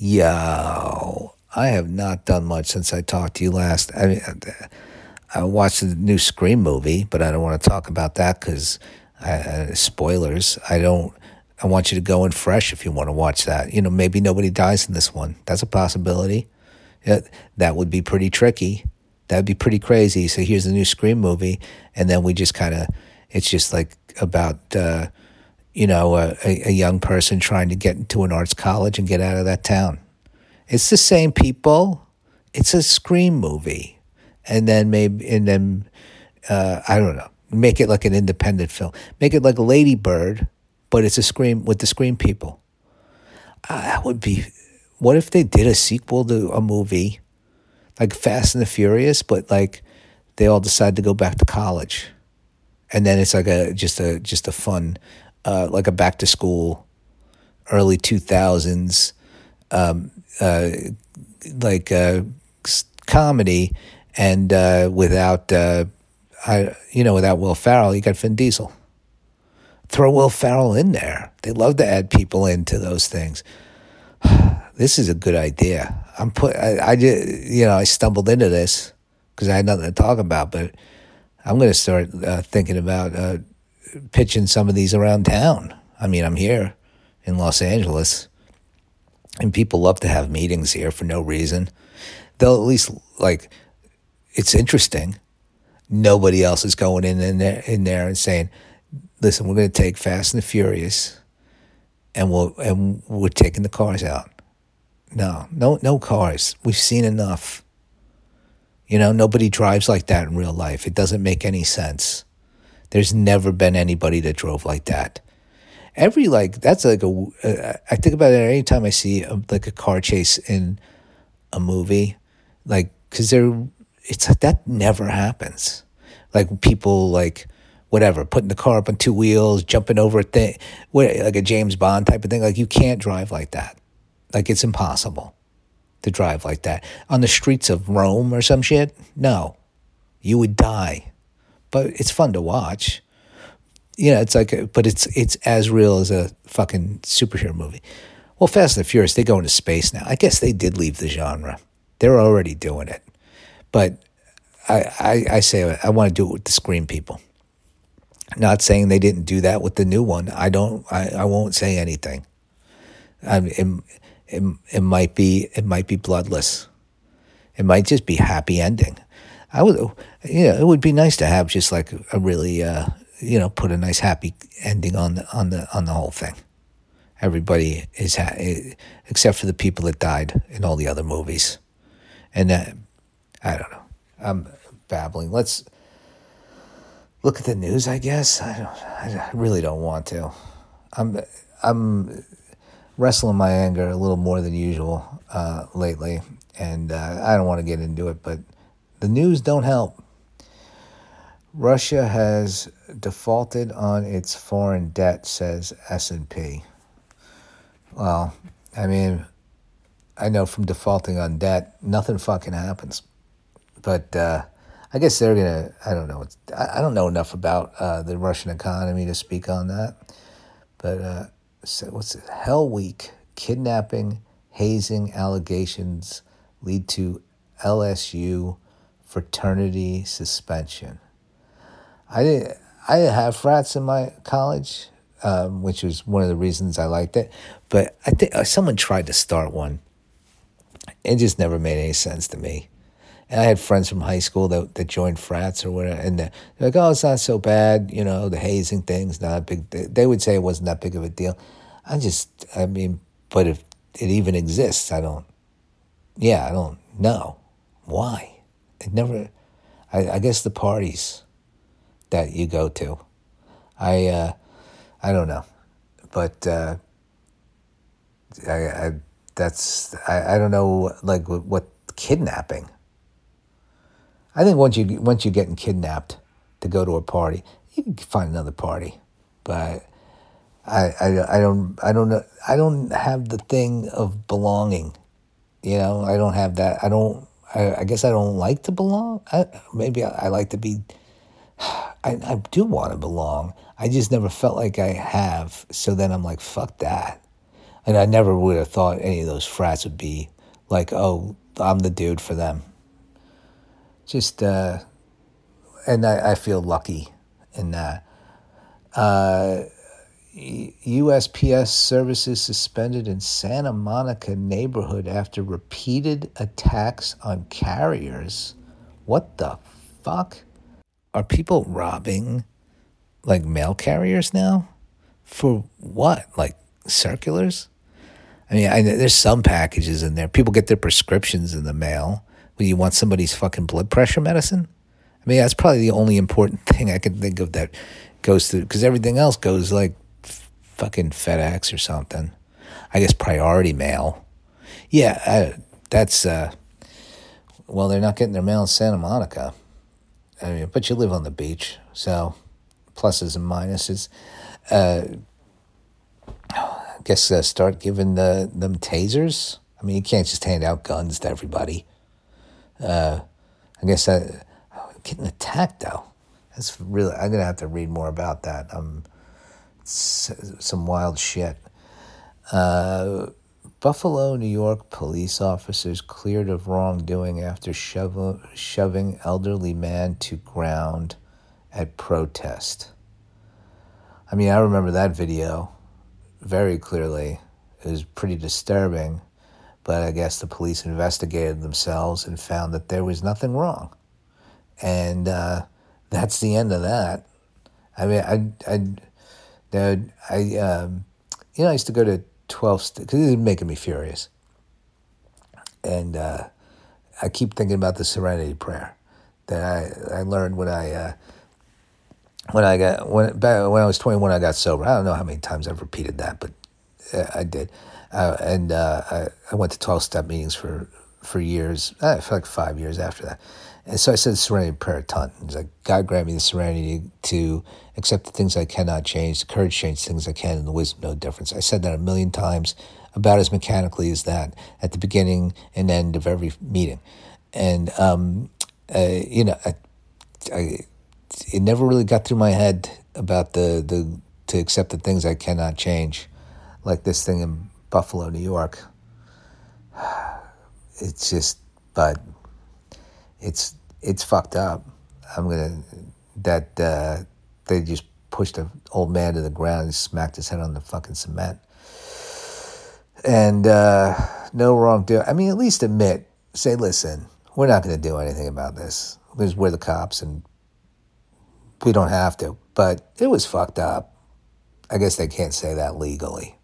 Yo, I have not done much since I talked to you last. I mean, I watched the new Scream movie, but I don't want to talk about that because uh, spoilers. I don't. I want you to go in fresh if you want to watch that. You know, maybe nobody dies in this one. That's a possibility. Yeah, that would be pretty tricky. That'd be pretty crazy. So here's the new Scream movie, and then we just kind of. It's just like about. Uh, you know, a, a young person trying to get into an arts college and get out of that town. It's the same people. It's a Scream movie, and then maybe and then uh, I don't know. Make it like an independent film. Make it like Lady Bird, but it's a Scream with the Scream people. Uh, that would be. What if they did a sequel to a movie, like Fast and the Furious, but like they all decide to go back to college, and then it's like a just a just a fun uh, like a back to school, early two thousands, um, uh, like uh, comedy, and uh, without uh, I, you know, without Will Ferrell, you got Vin Diesel. Throw Will Ferrell in there. They love to add people into those things. this is a good idea. I'm put. I, I just, you know, I stumbled into this because I had nothing to talk about, but I'm going to start uh, thinking about uh, pitching some of these around town. I mean, I'm here in Los Angeles, and people love to have meetings here for no reason. They'll at least like it's interesting. Nobody else is going in in there, in there and saying, "Listen, we're going to take Fast and the Furious, and we'll and we're taking the cars out." No, no, no cars. We've seen enough. You know, nobody drives like that in real life. It doesn't make any sense. There's never been anybody that drove like that. Every like that's like a. Uh, I think about it anytime I see a, like a car chase in a movie, like because they're it's like that never happens. Like people like whatever putting the car up on two wheels, jumping over a thing, like a James Bond type of thing. Like you can't drive like that. Like it's impossible to drive like that on the streets of Rome or some shit. No, you would die but it's fun to watch. You know, it's like, a, but it's it's as real as a fucking superhero movie. Well, Fast and the Furious, they go into space now. I guess they did leave the genre. They're already doing it, but I I, I say I want to do it with the Scream people. Not saying they didn't do that with the new one. I don't. I, I won't say anything. I it, it, it might be it might be bloodless. It might just be happy ending. I would, know, it would be nice to have just like a really, uh, you know, put a nice happy ending on the on the on the whole thing. Everybody is ha- eh, except for the people that died in all the other movies, and uh, I don't know. I'm babbling. Let's look at the news. I guess I don't. I really don't want to. I'm I'm wrestling my anger a little more than usual uh, lately, and uh, I don't want to get into it, but the news don't help. Russia has defaulted on its foreign debt, says S&P. Well, I mean, I know from defaulting on debt, nothing fucking happens. But uh, I guess they're gonna. I don't know. I, I don't know enough about uh, the Russian economy to speak on that. But uh, so what's it? Hell Week kidnapping, hazing allegations lead to LSU fraternity suspension. I didn't, I didn't have frats in my college, um, which was one of the reasons I liked it. But I think uh, someone tried to start one. It just never made any sense to me. And I had friends from high school that, that joined frats or whatever, and they're like, "Oh, it's not so bad," you know. The hazing thing's not a big. They would say it wasn't that big of a deal. I just, I mean, but if it even exists, I don't. Yeah, I don't know why it never. I, I guess the parties that you go to, I uh, I don't know, but uh, I, I that's I, I don't know like what, what kidnapping. I think once you once you're getting kidnapped to go to a party, you can find another party, but I, I, I don't I don't know I don't have the thing of belonging, you know I don't have that I don't I, I guess I don't like to belong. I, maybe I, I, like to be. I, I do want to belong. I just never felt like I have. So then I'm like, fuck that. And I never would have thought any of those frats would be like, oh, I'm the dude for them. Just, uh, and I, I feel lucky in that. Uh, USPS services suspended in Santa Monica neighborhood after repeated attacks on carriers. What the fuck? Are people robbing like mail carriers now? For what? Like circulars? I mean, I, there's some packages in there. People get their prescriptions in the mail. When you want somebody's fucking blood pressure medicine? I mean, that's probably the only important thing I can think of that goes through because everything else goes like fucking FedEx or something. I guess priority mail. Yeah, I, that's uh, well, they're not getting their mail in Santa Monica. I mean, but you live on the beach, so pluses and minuses. Uh, I guess uh, start giving the, them tasers. I mean, you can't just hand out guns to everybody. Uh, I guess that getting attacked though. That's really. I'm gonna have to read more about that. Um, some wild shit. Uh, Buffalo, New York police officers cleared of wrongdoing after shoving elderly man to ground at protest. I mean, I remember that video very clearly. It was pretty disturbing, but I guess the police investigated themselves and found that there was nothing wrong. And uh, that's the end of that. I mean, I, I, Dude, I, um, you know, I used to go to 12 because it was making me furious. And uh, I keep thinking about the Serenity Prayer that I, I learned when I, uh, when I got, when, back, when I was 21, I got sober. I don't know how many times I've repeated that, but I did. Uh, and uh, I, I went to 12 step meetings for, for years, uh, for like five years after that. And so I said serenity prayer a ton. It's like, God grant me the serenity to accept the things I cannot change, the courage to change things I can, and the wisdom no difference. I said that a million times, about as mechanically as that, at the beginning and end of every meeting. And, um, uh, you know, I, I, it never really got through my head about the, the to accept the things I cannot change, like this thing in Buffalo, New York. It's just, but it's it's fucked up. I'm gonna that uh, they just pushed an old man to the ground and smacked his head on the fucking cement. And uh, no wrongdoing. I mean, at least admit, say, listen, we're not going to do anything about this. Because we're the cops and we don't have to. But it was fucked up. I guess they can't say that legally.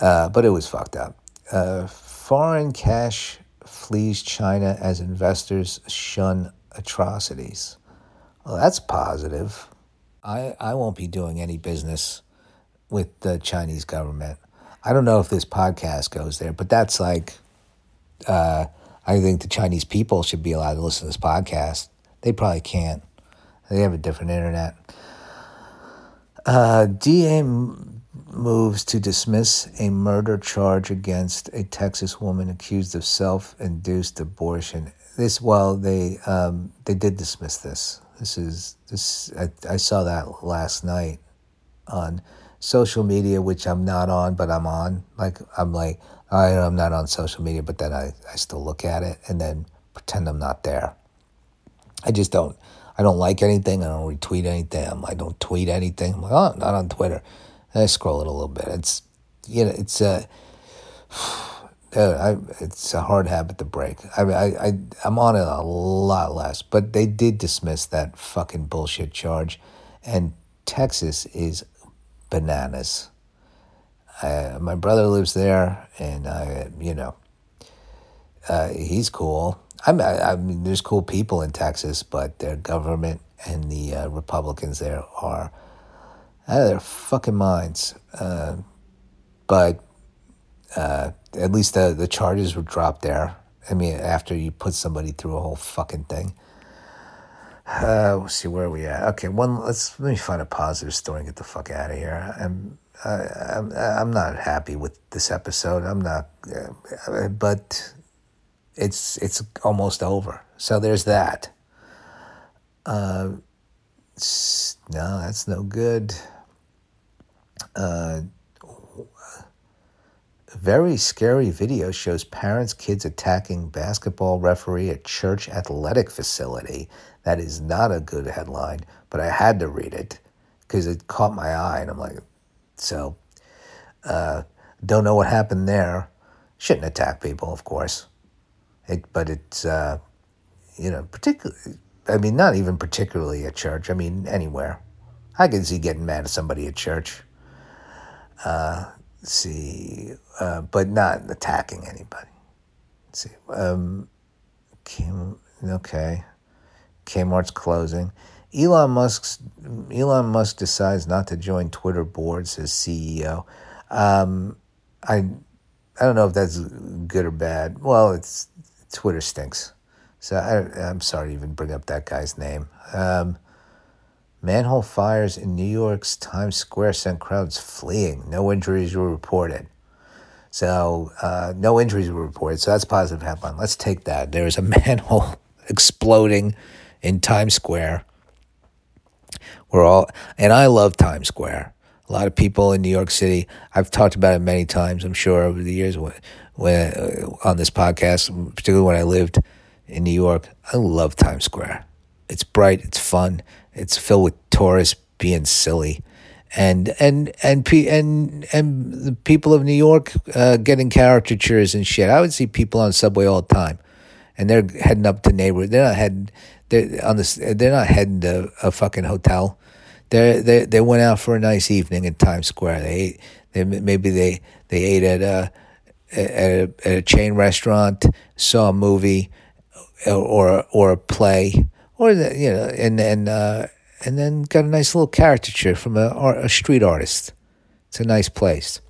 Uh, but it was fucked up. Uh, foreign cash flees China as investors shun atrocities. Well, that's positive. I, I won't be doing any business with the Chinese government. I don't know if this podcast goes there, but that's like, uh, I think the Chinese people should be allowed to listen to this podcast. They probably can't. They have a different internet. Uh, DA moves to dismiss a murder charge against a Texas woman accused of self-induced abortion. This, well, they um, they did dismiss this. This is this. I, I saw that last night on social media, which I'm not on, but I'm on. Like I'm like I, I'm not on social media, but then I, I still look at it and then pretend I'm not there. I just don't. I don't like anything. I don't retweet anything. I don't tweet anything. I'm like, oh, not on Twitter. I scroll it a little bit. It's you know, it's a I, it's a hard habit to break. I, I, I, I'm on it a lot less, but they did dismiss that fucking bullshit charge, and Texas is bananas. Uh, my brother lives there, and I, you know, uh, he's cool. I mean, I, I, mean, there's cool people in Texas, but their government and the uh, Republicans there are out of their fucking minds. Uh, but uh, at least the, the charges were dropped there. I mean, after you put somebody through a whole fucking thing. Uh, we'll see where we at. Okay, one. Let's let me find a positive story and get the fuck out of here. I'm, I'm, I'm not happy with this episode. I'm not, uh, but it's it's almost over. So there's that. Uh, no, that's no good. Uh, Very scary video shows parents, kids attacking basketball referee at church athletic facility. That is not a good headline, but I had to read it because it caught my eye, and I'm like, so uh, don't know what happened there. Shouldn't attack people, of course. It, but it's uh, you know particularly. I mean, not even particularly at church. I mean, anywhere. I can see getting mad at somebody at church. Uh, see, uh, but not attacking anybody. Let's see, um, Kim, okay, Kmart's closing. Elon Musk's Elon Musk decides not to join Twitter boards as CEO. Um, I I don't know if that's good or bad. Well, it's Twitter stinks. So I, am sorry to even bring up that guy's name. Um, manhole fires in New York's Times Square sent crowds fleeing. No injuries were reported. So uh, no injuries were reported. So that's positive headline. Let's take that. There is a manhole exploding in Times Square. We're all, and I love Times Square. A lot of people in New York City. I've talked about it many times. I'm sure over the years when, when uh, on this podcast, particularly when I lived in New York. I love Times Square. It's bright. It's fun. It's filled with tourists being silly, and and and and and the people of New York uh, getting caricatures and shit. I would see people on subway all the time, and they're heading up to neighborhood. They're not heading. They're on this. They're not heading to a fucking hotel. They they they went out for a nice evening in Times Square. They ate. They maybe they they ate at a at a, at a chain restaurant, saw a movie, or or a play, or the, you know, and and uh, and then got a nice little caricature from a, a street artist. It's a nice place.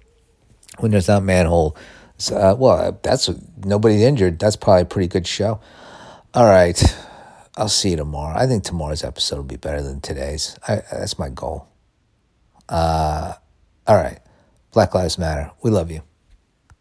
When there's not manhole, so, uh, well, that's nobody's injured. That's probably a pretty good show. All right. I'll see you tomorrow. I think tomorrow's episode will be better than today's. I, that's my goal. Uh, all right. Black Lives Matter. We love you.